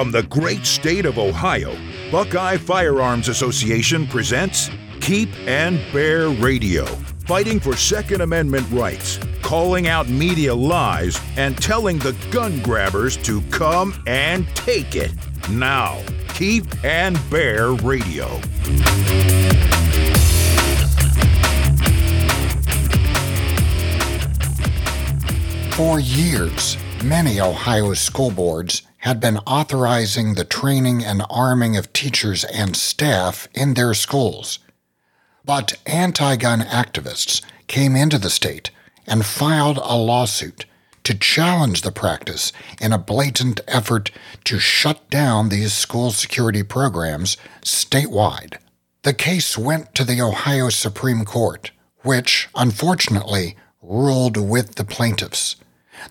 From the great state of Ohio, Buckeye Firearms Association presents Keep and Bear Radio, fighting for Second Amendment rights, calling out media lies, and telling the gun grabbers to come and take it. Now, Keep and Bear Radio. For years, many Ohio school boards had been authorizing the training and arming of teachers and staff in their schools. But anti gun activists came into the state and filed a lawsuit to challenge the practice in a blatant effort to shut down these school security programs statewide. The case went to the Ohio Supreme Court, which, unfortunately, ruled with the plaintiffs.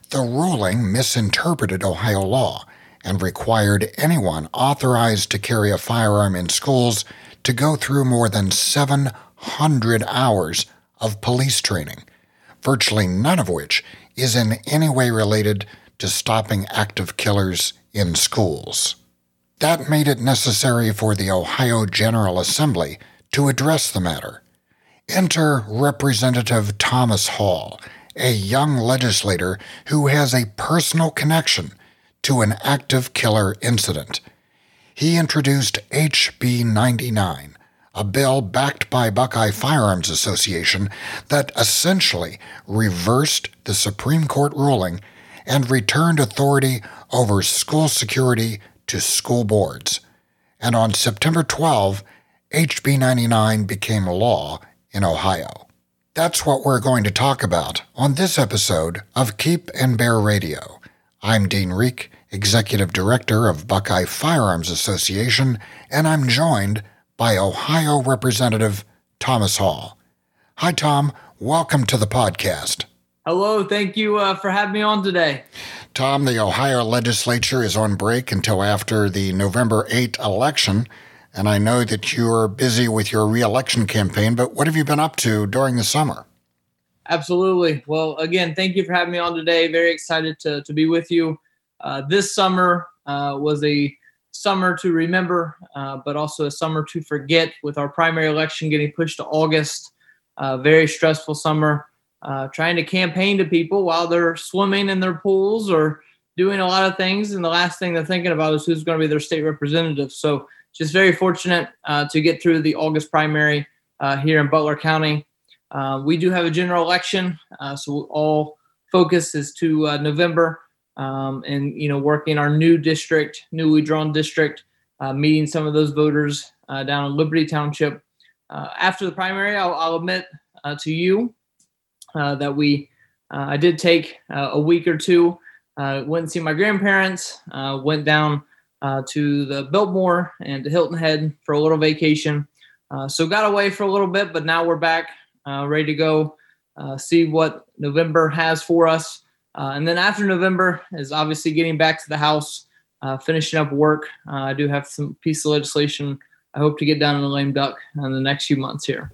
The ruling misinterpreted Ohio law and required anyone authorized to carry a firearm in schools to go through more than 700 hours of police training, virtually none of which is in any way related to stopping active killers in schools. That made it necessary for the Ohio General Assembly to address the matter. Enter Representative Thomas Hall, a young legislator who has a personal connection to an active killer incident. He introduced HB 99, a bill backed by Buckeye Firearms Association that essentially reversed the Supreme Court ruling and returned authority over school security to school boards. And on September 12, HB 99 became law in Ohio. That's what we're going to talk about on this episode of Keep and Bear Radio. I'm Dean Rieck, Executive Director of Buckeye Firearms Association, and I'm joined by Ohio Representative Thomas Hall. Hi, Tom. Welcome to the podcast. Hello. Thank you uh, for having me on today. Tom, the Ohio legislature is on break until after the November 8 election. And I know that you're busy with your reelection campaign, but what have you been up to during the summer? Absolutely. Well, again, thank you for having me on today. Very excited to, to be with you. Uh, this summer uh, was a summer to remember, uh, but also a summer to forget with our primary election getting pushed to August. Very stressful summer. Uh, trying to campaign to people while they're swimming in their pools or doing a lot of things. And the last thing they're thinking about is who's going to be their state representative. So, just very fortunate uh, to get through the August primary here in Butler County. Uh, we do have a general election, uh, so all focus is to uh, November, um, and you know working our new district, newly drawn district, uh, meeting some of those voters down in Liberty Township. after the primary, I'll, I'll admit to you that we I did take a week or two. went and see my grandparents. went down uh, to the Biltmore and to Hilton Head for a little vacation. Uh, so got away for a little bit, but now we're back, uh, ready to go, uh, see what November has for us. Uh, and then after November is obviously getting back to the house, uh, finishing up work. I do have some piece of legislation I hope to get done in the lame duck in the next few months here.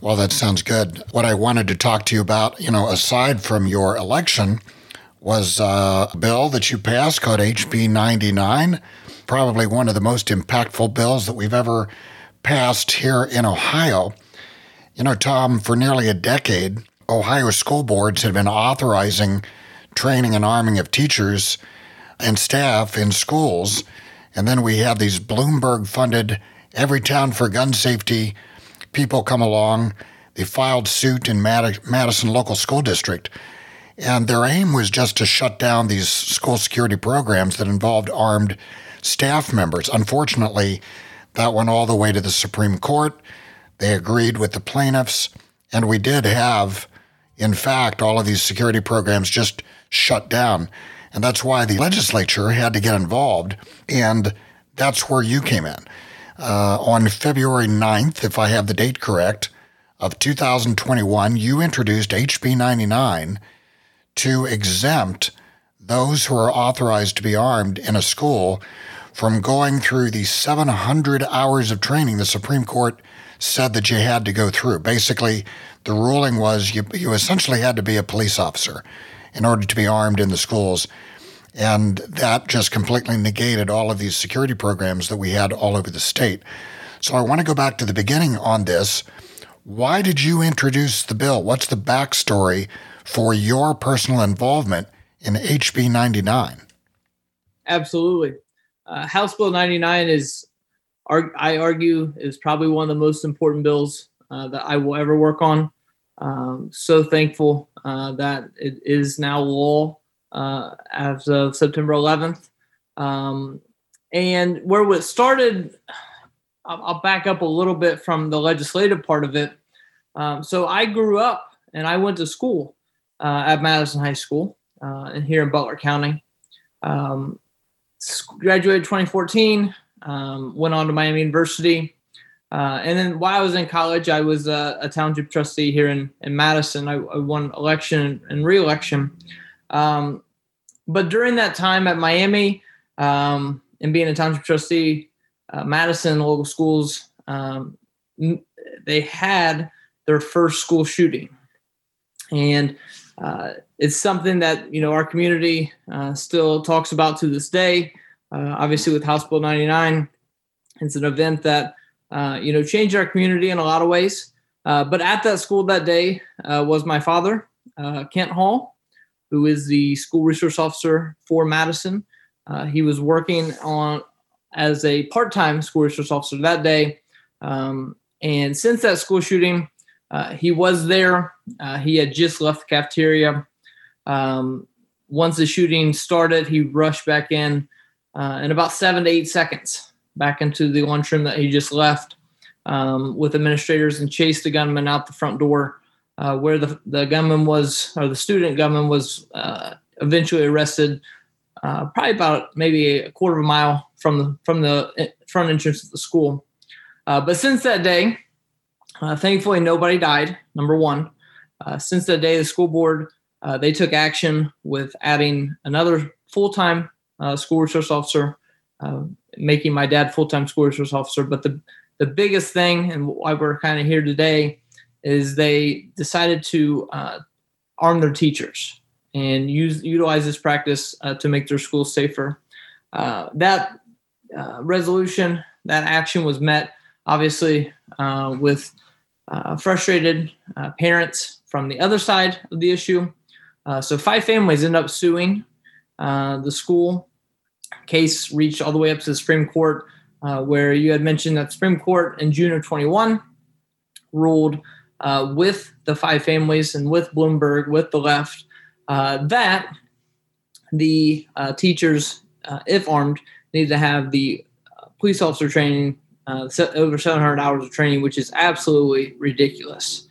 Well, that sounds good. What I wanted to talk to you about, you know, aside from your election, was a bill that you passed called HB 99, probably one of the most impactful bills that we've ever passed here in Ohio. You know, Tom, for nearly a decade, Ohio school boards had been authorizing training and arming of teachers and staff in schools. And then we had these Bloomberg funded Everytown for Gun Safety people come along. They filed suit in Madison Local School District and their aim was just to shut down these school security programs that involved armed staff members. Unfortunately, that went all the way to the Supreme Court. They agreed with the plaintiffs, and we did have, in fact, all of these security programs just shut down. And that's why the legislature had to get involved, and that's where you came in. Uh, on February 9th, if I have the date correct, of 2021, you introduced HB 99 to exempt those who are authorized to be armed in a school from going through the 700 hours of training the Supreme Court said that you had to go through. Basically, the ruling was you, you essentially had to be a police officer in order to be armed in the schools. And that just completely negated all of these security programs that we had all over the state. So I want to go back to the beginning on this. Why did you introduce the bill? What's the backstory for your personal involvement in HB 99? Absolutely. Uh, House Bill 99 is, I argue, is probably one of the most important bills uh, that I will ever work on. Um, so thankful uh, that it is now law uh, as of September 11th. Um, and where it started, I'll, back up a little bit from the legislative part of it. Um, so I grew up and I went to school uh, at Madison High School uh, and here in Butler County. Um, graduated 2014, um, went on to Miami University. Uh, and then while I was in college, I was a, a township trustee here in, in Madison. I, I won election and re-election. Um, but during that time at Miami um, and being a township trustee, uh, Madison local schools, um, they had their first school shooting. And uh, it's something that, you know, our community uh, still talks about to this day. Uh, obviously with House Bill 99, it's an event that – uh, you know, changed our community in a lot of ways. Uh, but at that school that day was my father, Kent Hall, who is the school resource officer for Madison. He was working on as a part-time school resource officer that day. Um, and since that school shooting, he was there. he had just left the cafeteria. Um, once the shooting started, he rushed back in in about seven to eight seconds back into the lunchroom that he just left um, with administrators and chased the gunman out the front door, uh, where the, the gunman was, or the student gunman was uh, eventually arrested, uh, probably about maybe a quarter of a mile from the from the front entrance of the school. Uh, but since that day, uh, thankfully nobody died. Number one, uh, since the day, the school board they took action with adding another full time school resource officer making my dad full time school resource officer. But the the biggest thing and why we're kind of here today is they decided to uh, arm their teachers and use utilize this practice uh, to make their schools safer. Uh, that uh, resolution, that action was met obviously uh, with uh, frustrated parents from the other side of the issue. so five families end up suing the school case reached all the way up to the Supreme Court, uh, where you had mentioned that Supreme Court in June of 21 ruled uh, with the five families and with Bloomberg, with the left, uh, that the uh, teachers, uh, if armed, need to have the uh, police officer training, over 700 hours of training, which is absolutely ridiculous.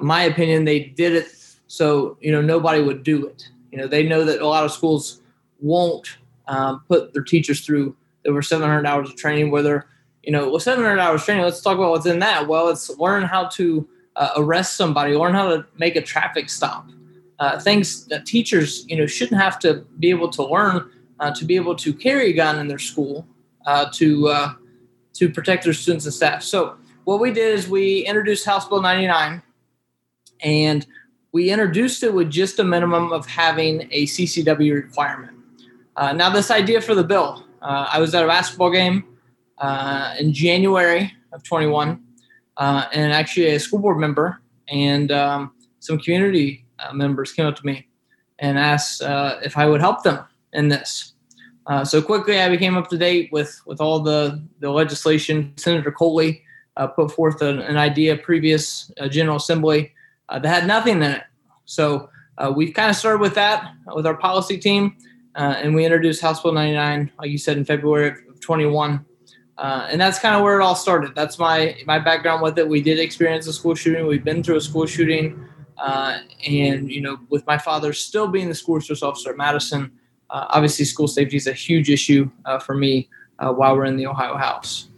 my opinion, they did it so you know nobody would do it. You know they know that a lot of schools won't um, put their teachers through over 700 hours of training Whether you know well 700 hours of training let's talk about what's in that well it's learn how to uh, arrest somebody learn how to make a traffic stop uh, things that teachers you know shouldn't have to be able to learn uh, to be able to carry a gun in their school uh, to uh, to protect their students and staff so what we did is we introduced house bill 99 and we introduced it with just a minimum of having a ccw requirement uh, now, this idea for the bill, uh, I was at a basketball game uh, in January of 21, uh, and actually a school board member and um, some community uh, members came up to me and asked uh, if I would help them in this. So quickly, I became up to date with with all the the legislation. Senator Coley put forth an, an idea previous General Assembly that had nothing in it. So we've kind of started with that with our policy team. Uh, and we introduced House Bill 99, like you said, in February of 21. Uh, and that's kind of where it all started. That's my my background with it. We did experience a school shooting. We've been through a school shooting, uh, and you know, with my father still being the school resource officer at Madison, uh, obviously school safety is a huge issue uh, for me uh, while we're in the Ohio House.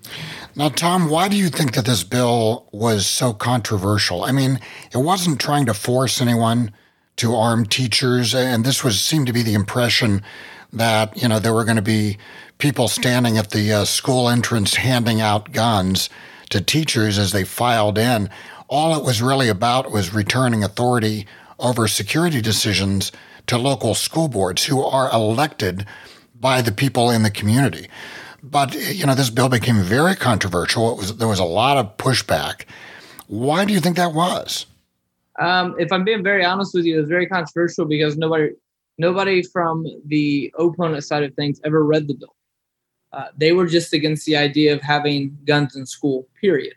Now, Tom, why do you think that this bill was so controversial? I mean, it wasn't trying to force anyone to arm teachers, and this was seemed to be the impression that you know there were going to be people standing at the uh, school entrance handing out guns to teachers as they filed in. All it was really about was returning authority over security decisions to local school boards who are elected by the people in the community. But you know, this bill became very controversial. Was, there was a lot of pushback. Why do you think that was? Um, if I'm being very honest with you, it was very controversial because nobody, nobody from the opponent side of things ever read the bill. Uh, they were just against the idea of having guns in school. Period.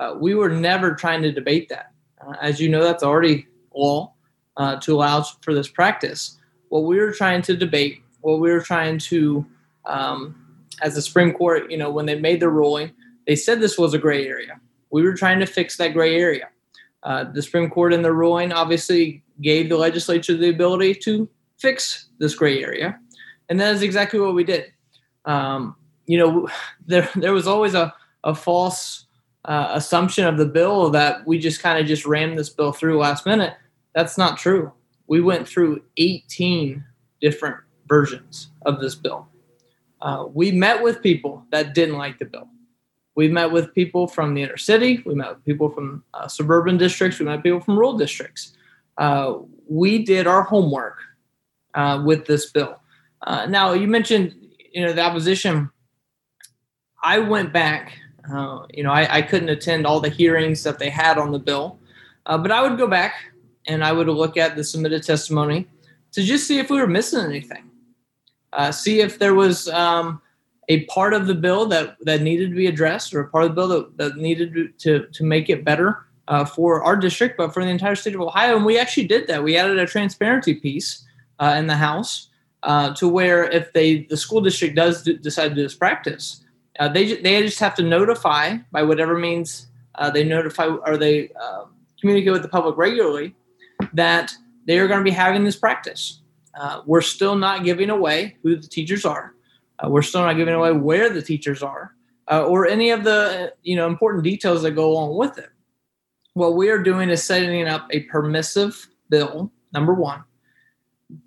Uh, we were never trying to debate that. Uh, as you know, that's already law uh, to allow for this practice. What we were trying to debate, what we were trying to, um, as the Supreme Court, you know, when they made the ruling, they said this was a gray area. We were trying to fix that gray area. Uh, the Supreme Court in the ruling obviously gave the legislature the ability to fix this gray area, and that is exactly what we did. Um, you know, there there was always a a false uh, assumption of the bill that we just kind of just rammed this bill through last minute. That's not true. We went through 18 different versions of this bill. Uh, we met with people that didn't like the bill. We met with people from the inner city. We met with people from uh, suburban districts. We met people from rural districts. Uh, we did our homework uh, with this bill. Uh, now, you mentioned, you know, the opposition. I went back. Uh, you know, I, I, couldn't attend all the hearings that they had on the bill, but I would go back and I would look at the submitted testimony to just see if we were missing anything. see if there was um, a part of the bill that, that needed to be addressed or a part of the bill that, that needed to, to make it better uh, for our district, but for the entire state of Ohio. And we actually did that. We added a transparency piece uh, in the House uh, to where if they the school district does decide to do this practice, uh, they, they just have to notify by whatever means uh, they notify or they uh, communicate with the public regularly that they are going to be having this practice. we're still not giving away who the teachers are. Uh, we're still not giving away where the teachers are uh, or any of the you know important details that go along with it. What we are doing is setting up a permissive bill, number one,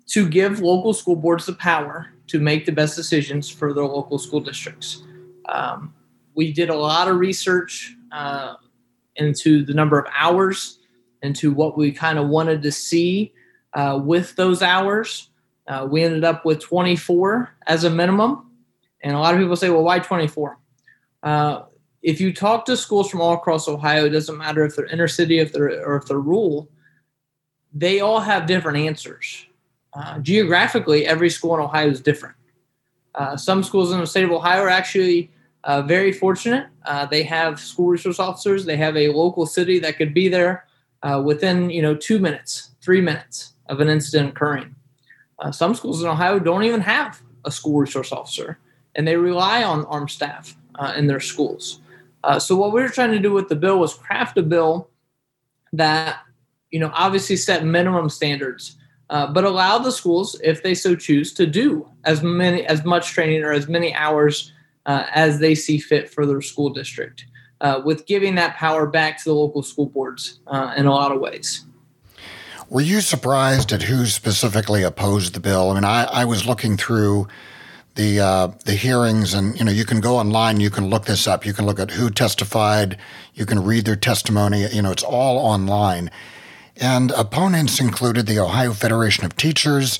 to give local school boards the power to make the best decisions for their local school districts. Um, we did a lot of research uh, into the number of hours, into what we kind of wanted to see uh, with those hours. Uh, we ended up with 24 as a minimum. And a lot of people say, well, why 24? Uh, if you talk to schools from all across Ohio, it doesn't matter if they're inner city if they're, or if they're rural, they all have different answers. Uh, geographically, every school in Ohio is different. Uh, some schools in the state of Ohio are actually uh, very fortunate. They have school resource officers. They have a local city that could be there within, you know, two minutes, three minutes of an incident occurring. Uh, some schools in Ohio don't even have a school resource officer, and they rely on armed staff uh, in their schools. Uh, so what we were trying to do with the bill was craft a bill that, you know, obviously set minimum standards, uh, but allow the schools, if they so choose, to do as many as much training or as many hours uh, as they see fit for their school district, uh, with giving that power back to the local school boards in a lot of ways. Were you surprised at who specifically opposed the bill? I mean, I, I was looking through the uh, the hearings, and you know, you can go online, you can look this up, you can look at who testified, you can read their testimony. You know, it's all online. And opponents included the Ohio Federation of Teachers,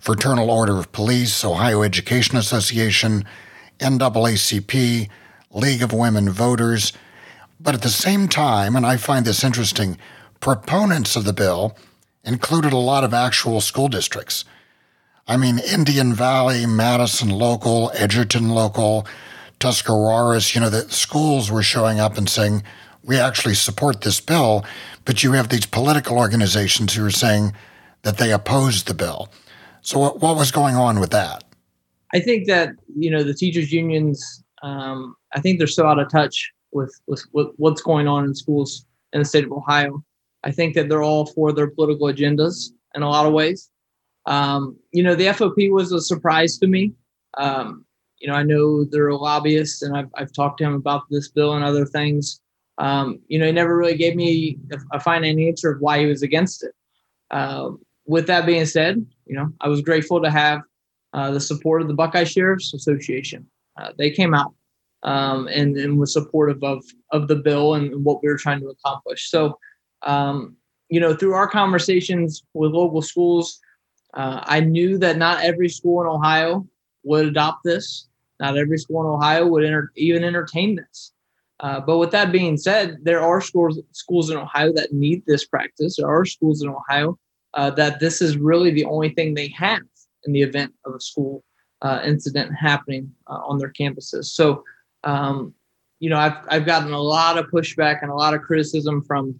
Fraternal Order of Police, Ohio Education Association, NAACP, League of Women Voters. But at the same time, and I find this interesting, proponents of the bill included a lot of actual school districts. I mean, Indian Valley, Madison local, Edgerton local, Tuscarawas, you know, the schools were showing up and saying, we actually support this bill, but you have these political organizations who are saying that they oppose the bill. So, what, what was going on with that? I think that, you know, the teachers' unions, um, I think they're so out of touch with, with, with what's going on in schools in the state of Ohio. I think that they're all for their political agendas in a lot of ways. Um, you know, the FOP was a surprise to me. Um, you know, I know they're a lobbyist, and I've, I've talked to him about this bill and other things. Um, you know, he never really gave me a, a finite answer of why he was against it. Uh, with that being said, you know, I was grateful to have uh, the support of the Buckeye Sheriff's Association. Uh, they came out um, and, and was supportive of of the bill and what we were trying to accomplish. So um, you know, through our conversations with local schools, Uh, I knew that not every school in Ohio would adopt this. Not every school in Ohio would enter, even entertain this. Uh, but with that being said, there are schools schools in Ohio that need this practice. There are schools in Ohio uh, that this is really the only thing they have in the event of a school uh, incident happening uh, on their campuses. So, um, you know, I've I've gotten a lot of pushback and a lot of criticism from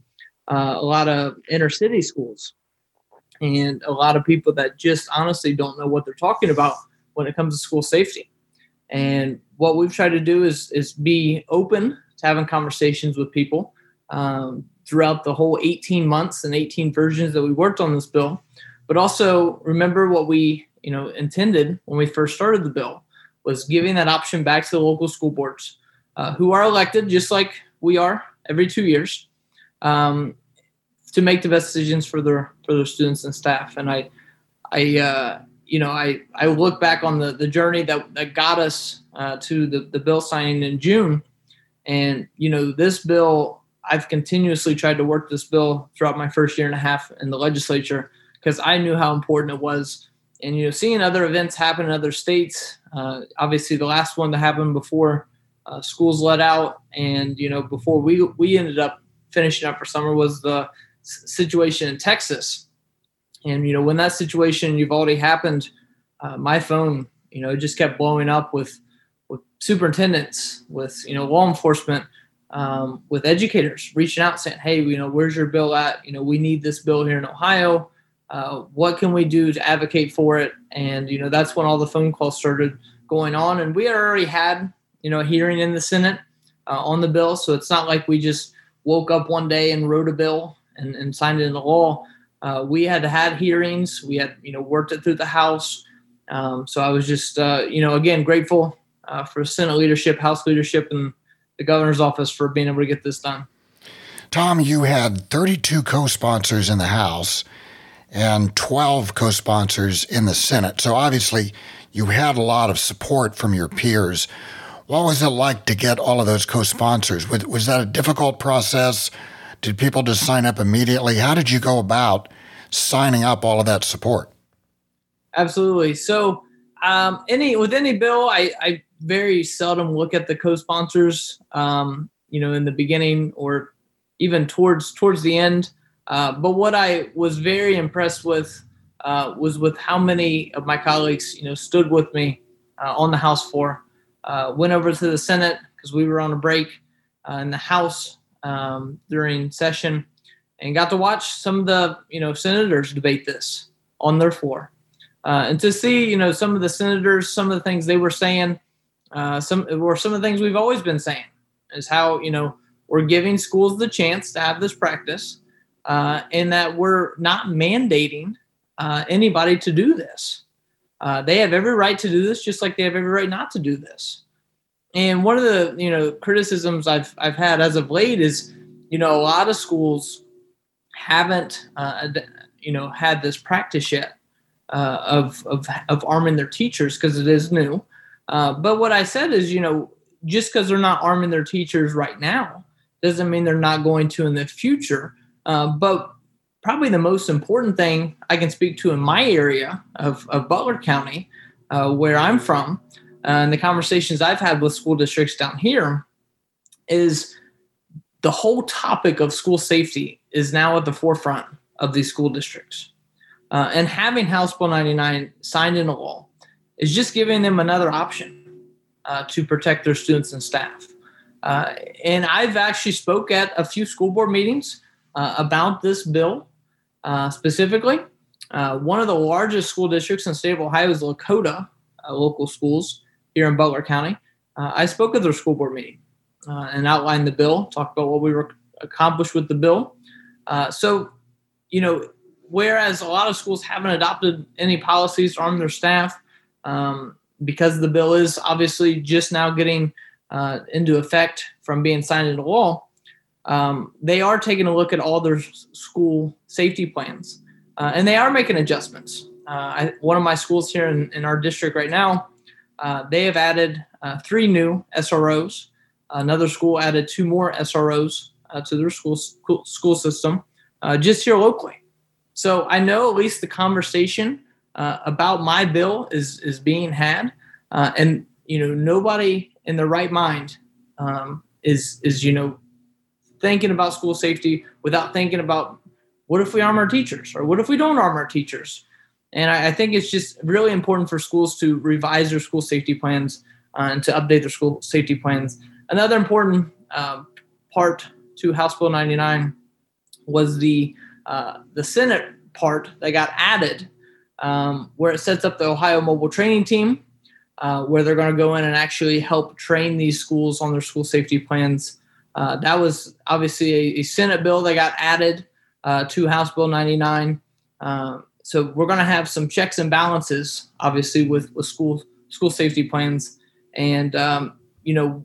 uh, a lot of inner city schools and a lot of people that just honestly don't know what they're talking about when it comes to school safety. And what we've tried to do is is be open to having conversations with people um, throughout the whole 18 months and 18 versions that we worked on this bill. But also remember what we you know intended when we first started the bill was giving that option back to the local school boards uh, who are elected just like we are every two years um, to make the best decisions for their for their students and staff. And I I uh, you know I I look back on the the journey that that got us uh, to the the bill signing in June, and you know this bill I've continuously tried to work this bill throughout my first year and a half in the legislature because I knew how important it was. And you know, seeing other events happen in other states, uh, obviously the last one to happen before uh, schools let out, and you know, before we we ended up finishing up for summer was the situation in Texas. And you know, when that situation you've already happened, uh, my phone, you know, just kept blowing up with with superintendents, with you know, law enforcement um, with educators reaching out saying, "Hey, you know, where's your bill at? You know, we need this bill here in Ohio. Uh, what can we do to advocate for it?" And you know, that's when all the phone calls started going on, and we already had you know a hearing in the Senate uh, on the bill, so it's not like we just woke up one day and wrote a bill and, and signed it into law. Uh, we had had hearings. We had you know worked it through the House. Um, so I was just uh, you know again grateful uh, for Senate leadership, House leadership, and the governor's office for being able to get this done. Tom, you had 32 co sponsors in the House and 12 co sponsors in the Senate. So obviously, you had a lot of support from your peers. What was it like to get all of those co sponsors? Was that a difficult process? Did people just sign up immediately? How did you go about signing up all of that support? Absolutely. So, um, any with any bill, I, I very seldom look at the co-sponsors, um, you know, in the beginning or even towards towards the end. Uh, but what I was very impressed with uh, was with how many of my colleagues, you know, stood with me uh, on the House floor. Uh, went over to the Senate because we were on a break uh, in the House um, during session, and got to watch some of the you know senators debate this on their floor. And to see, you know, some of the senators, some of the things they were saying, some or some of the things we've always been saying is how you know we're giving schools the chance to have this practice, uh, and that we're not mandating uh, anybody to do this. Uh, they have every right to do this, just like they have every right not to do this. And one of the you know criticisms I've I've had as of late is you know a lot of schools haven't uh, you know had this practice yet uh, of, of of arming their teachers because it is new. Uh, but what I said is, you know, just because they're not arming their teachers right now doesn't mean they're not going to in the future. Uh, but probably the most important thing I can speak to in my area of, of Butler County, uh, where I'm from, uh, and the conversations I've had with school districts down here, is the whole topic of school safety is now at the forefront of these school districts. Uh, and having House Bill 99 signed into law is just giving them another option uh, to protect their students and staff. Uh, and I've actually spoke at a few school board meetings uh, about this bill uh, specifically. Uh, one of the largest school districts in the state of Ohio is Lakota uh, local schools here in Butler County. I spoke at their school board meeting and outlined the bill, talked about what we were accomplished with the bill. so, you know, whereas a lot of schools haven't adopted any policies to arm their staff, um, because the bill is obviously just now getting uh, into effect from being signed into law, um, they are taking a look at all their school safety plans uh, and they are making adjustments. Uh, I, one of my schools here in, in our district right now, uh, they have added uh, three new SROs. Another school added two more SROs uh, to their school, school, system just here locally. So I know at least the conversation uh, about my bill is is being had, uh, and you know nobody in their right mind um, is is you know thinking about school safety without thinking about what if we arm our teachers or what if we don't arm our teachers. And I, I think it's just really important for schools to revise their school safety plans uh, and to update their school safety plans. Another important uh, part to House Bill 99 was the uh, the Senate part that got added, um, where it sets up the Ohio Mobile Training Team, uh, where they're going to go in and actually help train these schools on their school safety plans. Uh, that was obviously a, a, Senate bill that got added uh, to House Bill 99. Um, so we're going to have some checks and balances, obviously, with, with school school safety plans, and um, you know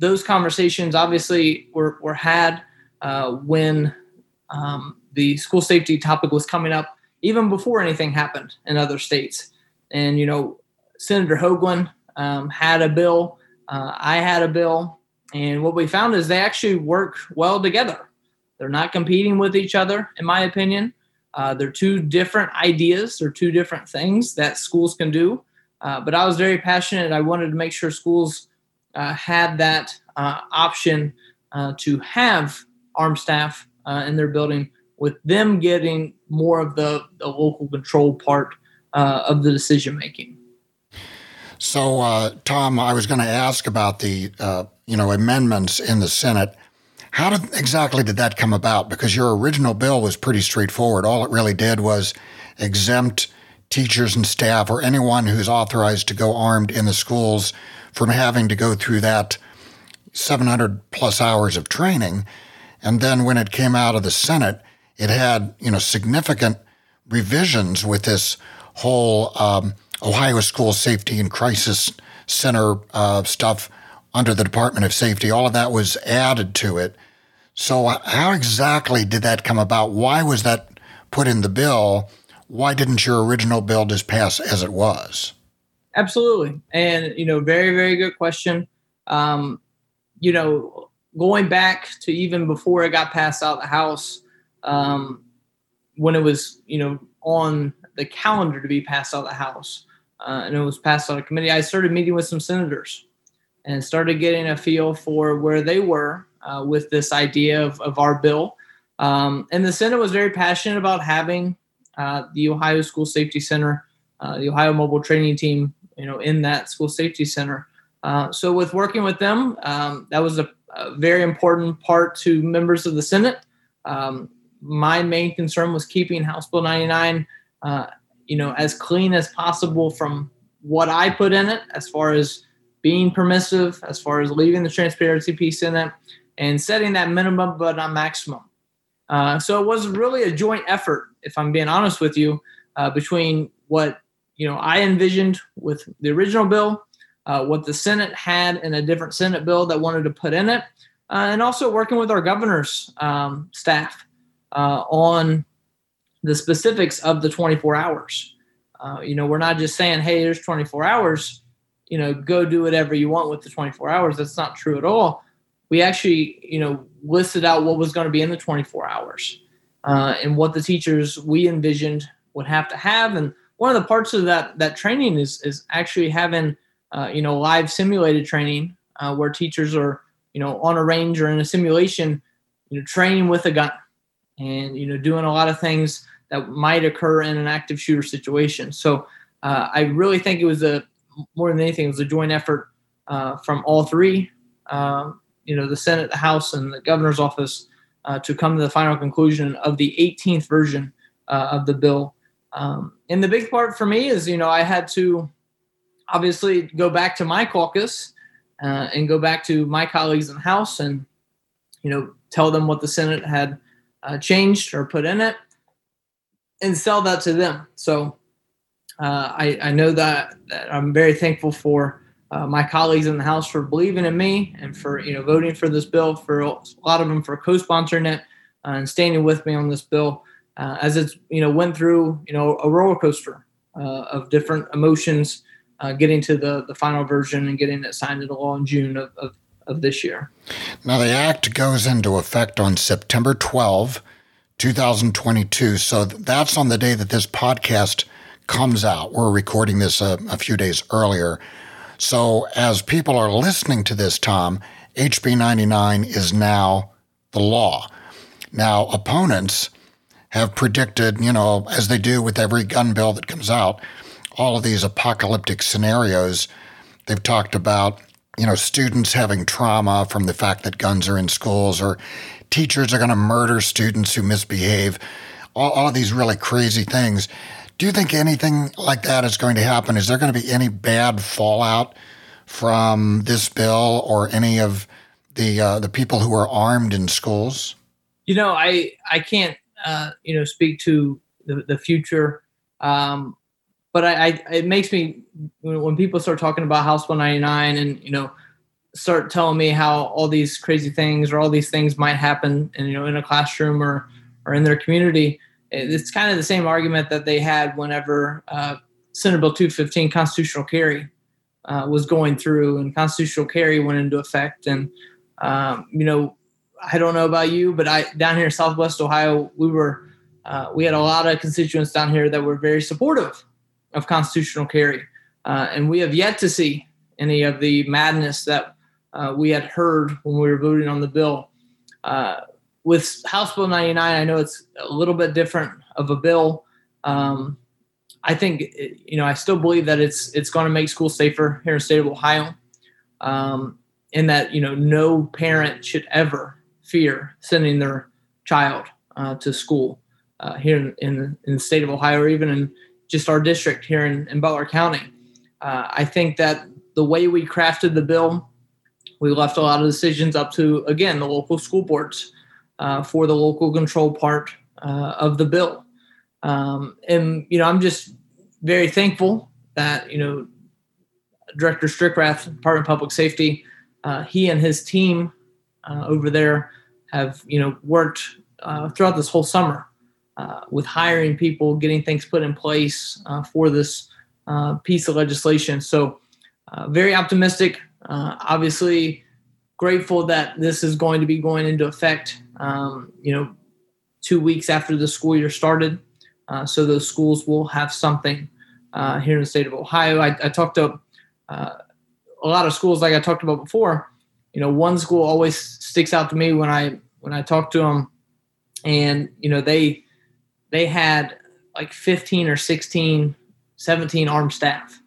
those conversations obviously were were had uh, when um, the school safety topic was coming up even before anything happened in other states. And, you know, Senator Hoagland um, had a bill, uh, I had a bill. And what we found is they actually work well together. They're not competing with each other, in my opinion. Uh, they're two different ideas, they're two different things that schools can do. Uh, but I was very passionate. I wanted to make sure schools uh, had that uh, option uh, to have armed staff uh, in their building with them getting more of the, the local control part of the decision making. So, uh, Tom, I was going to ask about the uh, you know amendments in the Senate. How did exactly did that come about? Because your original bill was pretty straightforward. All it really did was exempt teachers and staff or anyone who's authorized to go armed in the schools from having to go through that 700 plus hours of training. And then when it came out of the Senate, it had you know significant revisions with this whole um, Ohio School Safety and Crisis Center uh, stuff under the Department of Safety. All of that was added to it. So, uh, how exactly did that come about? Why was that put in the bill? Why didn't your original bill just pass as it was? Absolutely, and you know, very very good question. Um, you know, going back to even before it got passed out of the House, um, when it was you know on the calendar to be passed out of the House uh, and it was passed out of committee, I started meeting with some senators and started getting a feel for where they were uh, with this idea of, of our bill. Um, and the Senate was very passionate about having uh, the Ohio School Safety Center, uh, the Ohio Mobile Training Team, you know, in that school safety center. Uh, so with working with them, um, that was a, a, very important part to members of the Senate. Um, my main concern was keeping House Bill 99, uh, you know, as clean as possible from what I put in it, as far as being permissive, as far as leaving the transparency piece in it, and setting that minimum but not maximum. Uh, so it was really a joint effort, if I'm being honest with you, uh, between what you know I envisioned with the original bill, uh, what the Senate had in a different Senate bill that wanted to put in it, uh, and also working with our governor's um, staff uh, on the specifics of the 24 hours. Uh, you know, we're not just saying, hey, there's 24 hours, you know, go do whatever you want with the 24 hours. That's not true at all. We actually, you know, listed out what was going to be in the 24 hours uh, and what the teachers we envisioned would have to have. And one of the parts of that that training is is actually having, uh, you know, live simulated training uh, where teachers are, you know, on a range or in a simulation, you know, training with a gun and you know doing a lot of things that might occur in an active shooter situation. So uh, I really think it was a more than anything, it was a joint effort uh, from all three, um, you know, the Senate, the House, and the governor's office uh, to come to the final conclusion of the 18th version uh, of the bill. Um, and the big part for me is, you know, I had to obviously go back to my caucus uh, and go back to my colleagues in the House and, you know, tell them what the Senate had uh, changed or put in it and sell that to them. So uh, I, I, know that, that, I'm very thankful for uh, my colleagues in the House for believing in me and for you know voting for this bill. For a lot of them for co-sponsoring it uh, and standing with me on this bill uh, as it's you know went through you know a roller coaster uh, of different emotions, getting to the the final version and getting it signed into law in June of, of of this year. Now, the act goes into effect on September 12, 2022. So that's on the day that this podcast comes out. We're recording this a, a few days earlier. So, as people are listening to this, Tom, HB 99 is now the law. Now, opponents have predicted, you know, as they do with every gun bill that comes out, all of these apocalyptic scenarios. They've talked about, you know, students having trauma from the fact that guns are in schools or teachers are going to murder students who misbehave, all, all of these really crazy things. Do you think anything like that is going to happen? Is there going to be any bad fallout from this bill or any of the uh, the people who are armed in schools? You know, I I can't uh, you know speak to the, the future, um, but I, I it makes me when people start talking about House 199 and you know start telling me how all these crazy things or all these things might happen, and you know in a classroom or or in their community. It's kind of the same argument that they had whenever uh, Senate Bill 215 constitutional carry uh, was going through and constitutional carry went into effect. And um, you know, I don't know about you, but I down here in Southwest Ohio, we were uh, we had a lot of constituents down here that were very supportive of constitutional carry, uh, and we have yet to see any of the madness that uh, we had heard when we were voting on the bill. Uh, with House Bill 99, I know it's a little bit different of a bill. Um, I think you know I still believe that it's it's going to make schools safer here in the state of Ohio, um, and that you know no parent should ever fear sending their child uh, to school uh, here in, in, in, the state of Ohio or even in just our district here in, in Butler County. Uh, I think that the way we crafted the bill, we left a lot of decisions up to, again, the local school boards uh, for the local control part uh, of the bill. Um, and, you know, I'm just very thankful that, you know, Director Stickrath, Department of Public Safety, uh, he and his team over there have you know worked uh, throughout this whole summer uh, with hiring people, getting things put in place uh, for this uh, piece of legislation. So uh, very optimistic. Uh, obviously, grateful that this is going to be going into effect. Um, you know, two weeks after the school year started, so those schools will have something here in the state of Ohio. I, I talked to a lot of schools, like I talked about before you know, one school always sticks out to me when I when I talk to them, and you know they they had like 15 or 16, 17 armed staff,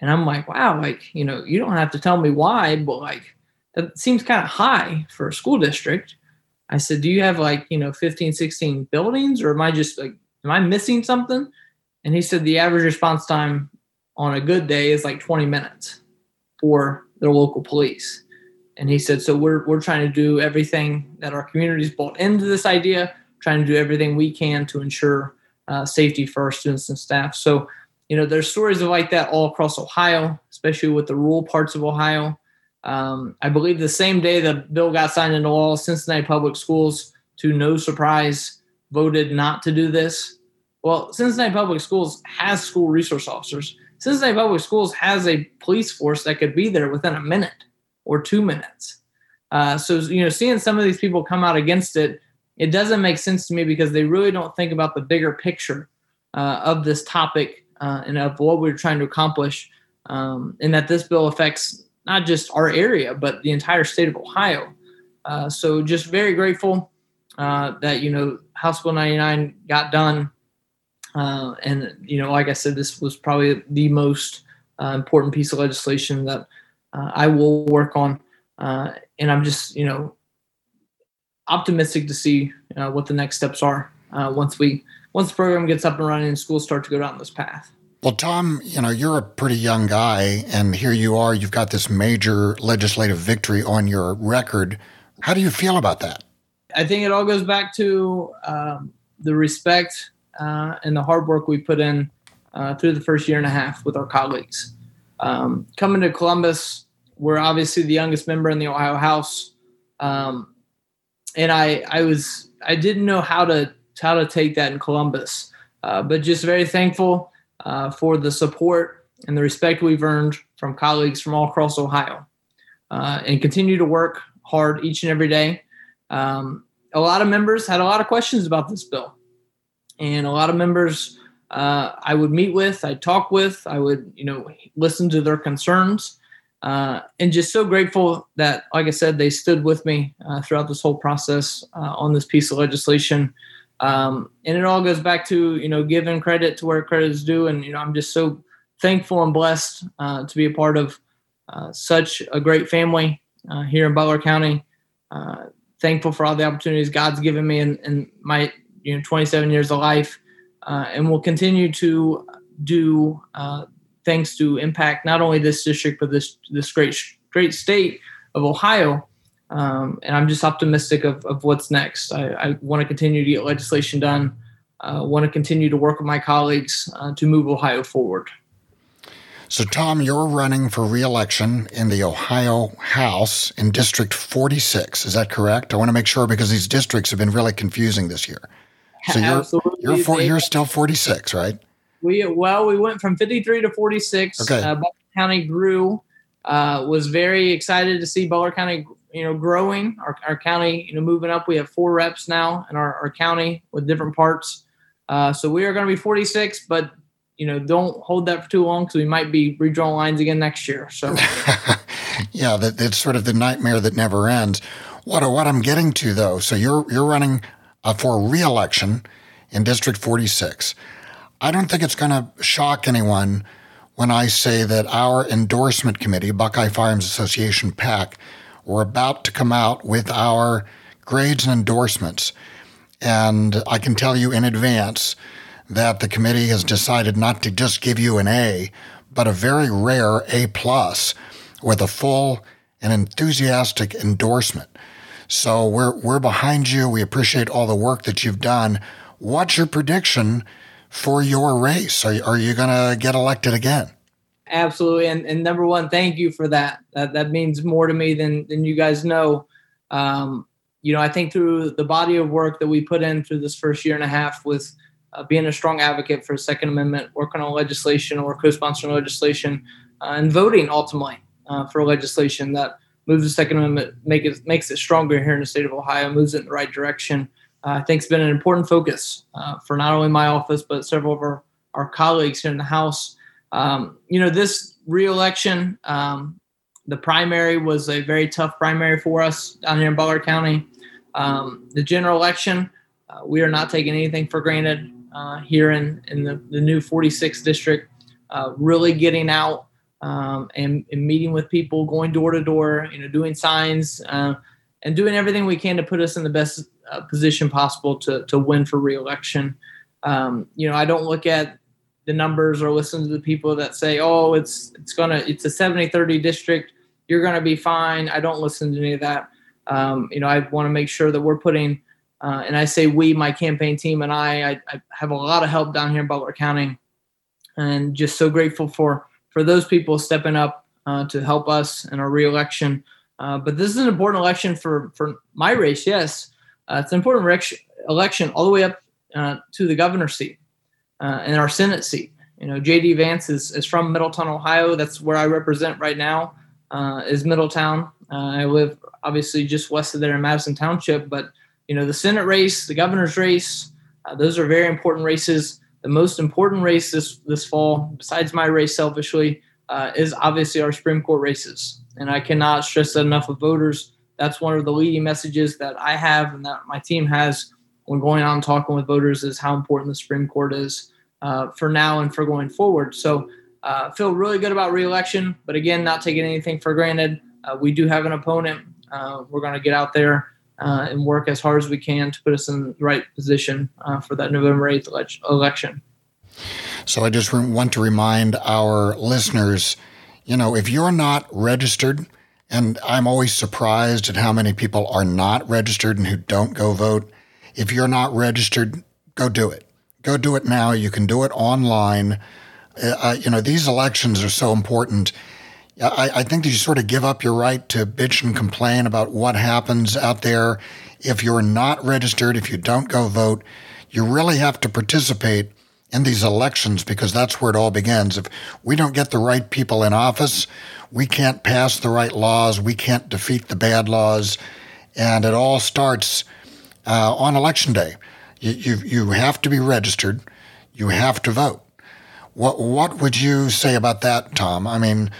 and I'm like, wow, like you know, you don't have to tell me why, but like that seems kind of high for a school district. I said, do you have like you know 15, 16 buildings, or am I just like am I missing something? And he said the average response time on a good day is like 20 minutes for their local police. And he said, so we're, we're trying to do everything that our community's bought into this idea, trying to do everything we can to ensure uh, safety for our students and staff. So, you know, there's stories like that all across Ohio, especially with the rural parts of Ohio. Um, I believe the same day the bill got signed into law, Cincinnati Public Schools, to no surprise, voted not to do this. Well, Cincinnati Public Schools has school resource officers. Cincinnati Public Schools has a police force that could be there within a minute or two minutes. Uh, so, you know, seeing some of these people come out against it, it doesn't make sense to me because they really don't think about the bigger picture uh, of this topic uh, and of what we're trying to accomplish, um, and that this bill affects not just our area, but the entire state of Ohio. Uh, so, just very grateful uh, that, you know, House Bill 99 got done. Uh, and, you know, like I said, this was probably the most important piece of legislation that uh, I will work on. Uh, and I'm just, you know, optimistic to see uh, what the next steps are uh, once we once the program gets up and running and schools start to go down this path. Well, Tom, you know, you're a pretty young guy, and here you are. You've got this major legislative victory on your record. How do you feel about that? I think it all goes back to um, the respect uh, and the hard work we put in uh, through the first year and a half with our colleagues. Um, coming to Columbus, we're obviously the youngest member in the Ohio House, um, and I I was I didn't know how to how to take that in Columbus, uh, but just very thankful uh, for the support and the respect we've earned from colleagues from all across Ohio, uh, and continue to work hard each and every day. Um, a lot of members had a lot of questions about this bill, and a lot of members uh, I would meet with, I'd talk with, I would, you know, listen to their concerns. Uh, and just so grateful that, like I said, they stood with me uh, throughout this whole process uh, on this piece of legislation. Um, and it all goes back to, you know, giving credit to where credit is due. And, you know, I'm just so thankful and blessed uh, to be a part of uh, such a great family here in Butler County. thankful for all the opportunities God's given me in, in my, you know, 27 years of life uh, and will continue to do uh, things to impact not only this district but this this great great state of Ohio. Um, and I'm just optimistic of, of what's next. I, I want to continue to get legislation done. Uh, want to continue to work with my colleagues uh, to move Ohio forward. So, Tom, you're running for reelection in the Ohio House in District 46. Is that correct? I want to make sure because these districts have been really confusing this year. So you're Absolutely. you're four, you're still 46, right? We well, we went from 53 to 46. Okay. Uh, Butler County grew. Uh, was very excited to see Butler County, you know, growing. Our, our county, you know, moving up. We have four reps now in our, our county with different parts. Uh, so we are going to be 46, but you know, don't hold that for too long because we might be redrawing lines again next year. So, yeah, that, that's sort of the nightmare that never ends. What what I'm getting to though, so you're you're running uh, for reelection in District 46. I don't think it's going to shock anyone when I say that our endorsement committee, Buckeye Firearms Association PAC, we're about to come out with our grades and endorsements. And I can tell you in advance that the committee has decided not to just give you an A, but a very rare A plus with a full and enthusiastic endorsement. So we're we're behind you. We appreciate all the work that you've done. What's your prediction for your race? Are, are you going to get elected again? Absolutely. And, and number one, thank you for that. That that means more to me than than you guys know. Um, you know, I think through the body of work that we put in through this first year and a half with uh, being a strong advocate for Second Amendment, working on legislation or co-sponsoring legislation, uh, and voting ultimately uh, for legislation that moves the Second Amendment, make it, makes it stronger here in the state of Ohio, moves it in the right direction. Uh, I think it's been an important focus uh, for not only my office, but several of our, our colleagues here in the House. Um, you know, this reelection, um, the primary was a very tough primary for us down here in Butler County. Um, the general election, uh, we are not taking anything for granted uh, here in, in the, the new 46th district. Uh, really getting out um, and, and, meeting with people, going door to door, you know, doing signs, uh, and doing everything we can to put us in the best uh, position possible to to win for reelection. Um, you know, I don't look at the numbers or listen to the people that say, "Oh, it's it's gonna it's a 70-30 district. You're gonna be fine." I don't listen to any of that. Um, you know, I want to make sure that we're putting, uh, and I say we, my campaign team, and I, I, I have a lot of help down here in Butler County, and just so grateful for for those people stepping up uh, to help us in our reelection. Uh, but this is an important election for for my race. Yes, uh, it's an important election all the way up uh, to the governor's seat uh, and our Senate seat. You know, J.D. Vance is, is from Middletown, Ohio. That's where I represent right now. Uh, is Middletown. I live obviously just west of there in Madison Township, but you know the Senate race, the governor's race, those are very important races the most important race this this fall, besides my race selfishly, uh, is obviously our Supreme Court races. And I cannot stress that enough with voters. That's one of the leading messages that I have and that my team has when going out and talking with voters is how important the Supreme Court is uh, for now and for going forward. So uh, feel really good about reelection, but again, not taking anything for granted. Uh, we do have an opponent. Uh, we're going to get out there uh, and work as hard as we can to put us in the right position uh, for that November 8th election. So I just want to remind our listeners you know, if you're not registered, and I'm always surprised at how many people are not registered and who don't go vote. If you're not registered, go do it. Go do it now. You can do it online. Uh, you know, these elections are so important. I, I think that you sort of give up your right to bitch and complain about what happens out there. If you're not registered, if you don't go vote, you really have to participate in these elections because that's where it all begins. If we don't get the right people in office, we can't pass the right laws, we can't defeat the bad laws, and it all starts uh, on election day. You, you, you have to be registered. you have to vote. What what would you say about that, Tom? I mean,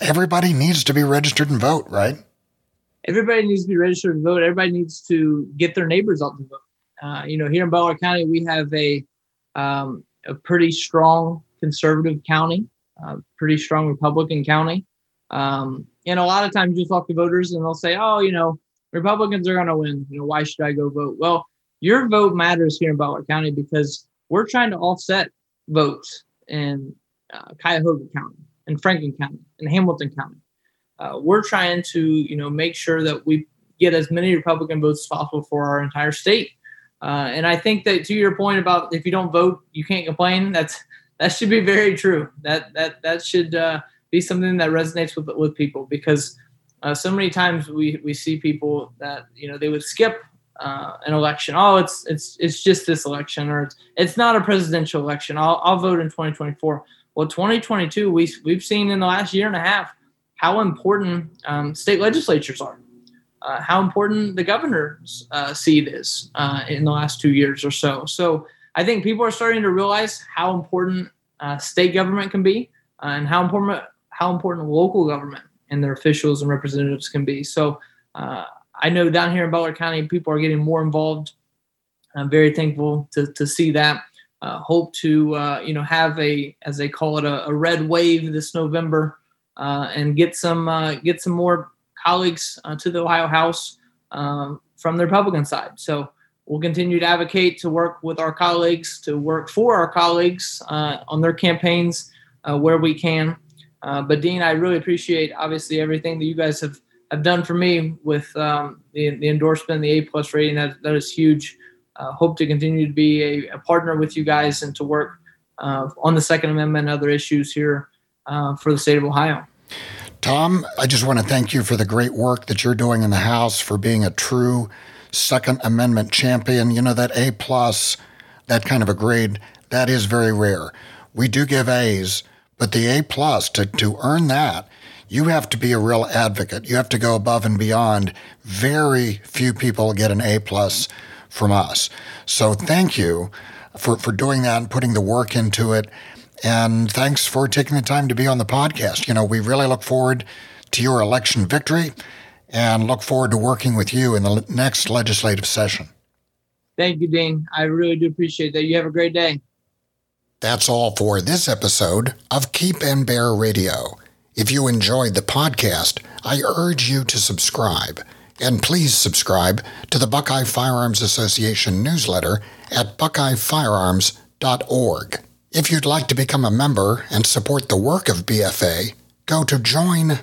everybody needs to be registered and vote, right? Everybody needs to be registered and vote. Everybody needs to get their neighbors out to vote. Uh, you know, here in Butler County, we have a um, a pretty strong conservative county, uh, pretty strong Republican county. Um, and a lot of times you talk to voters and they'll say, oh, you know, Republicans are going to win. You know, why should I go vote? Well, your vote matters here in Butler County because we're trying to offset votes in uh, Cuyahoga County and Franklin County and Hamilton County. Uh, we're trying to, you know, make sure that we get as many Republican votes as possible for our entire state. Uh, and I think that to your point about if you don't vote, you can't complain. That's that should be very true. That that that should uh, be something that resonates with with people because uh, so many times we we see people that you know they would skip uh, an election. Oh, it's it's it's just this election, or it's it's not a presidential election. I'll I'll vote in 2024. Well, 2022, we we've seen in the last year and a half how important um, state legislatures are, uh, how important the governor's uh, seat is uh, in the last two years or so. So I think people are starting to realize how important uh, state government can be, uh, and how important how important local government and their officials and representatives can be. So uh, I know down here in Butler County, people are getting more involved. I'm very thankful to, to see that. Uh, hope to uh, you know have a as they call it a, a red wave this November uh, and get some uh, get some more colleagues uh, to the Ohio House um, from the Republican side. So we'll continue to advocate to work with our colleagues to work for our colleagues on their campaigns where we can. but Dean, I really appreciate obviously everything that you guys have have done for me with um, the, the endorsement, the A plus rating. That that is huge. Uh, hope to continue to be a, a, partner with you guys and to work uh, on the Second Amendment and other issues here uh, for the state of Ohio. Tom, I just want to thank you for the great work that you're doing in the House, for being a true Second Amendment champion. You know that A plus, that kind of a grade, that is very rare. We do give A's, but the A plus to to earn that you have to be a real advocate. You have to go above and beyond. Very few people get an A plus from us. So thank you for, for doing that and putting the work into it. And thanks for taking the time to be on the podcast. You know, we really look forward to your election victory and look forward to working with you in the next legislative session. Thank you, Dean. I really do appreciate that. You have a great day. That's all for this episode of Keep and Bear Radio. If you enjoyed the podcast, I urge you to subscribe. And please subscribe to the Buckeye Firearms Association newsletter at buckeyefirearms.org. If you'd like to become a member and support the work of BFA, go to joinbfa.org.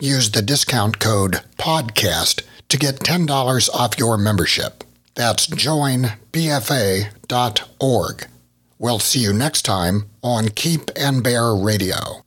Use the discount code PODCAST to get $10 off your membership. That's joinbfa.org. We'll see you next time on Keep and Bear Radio.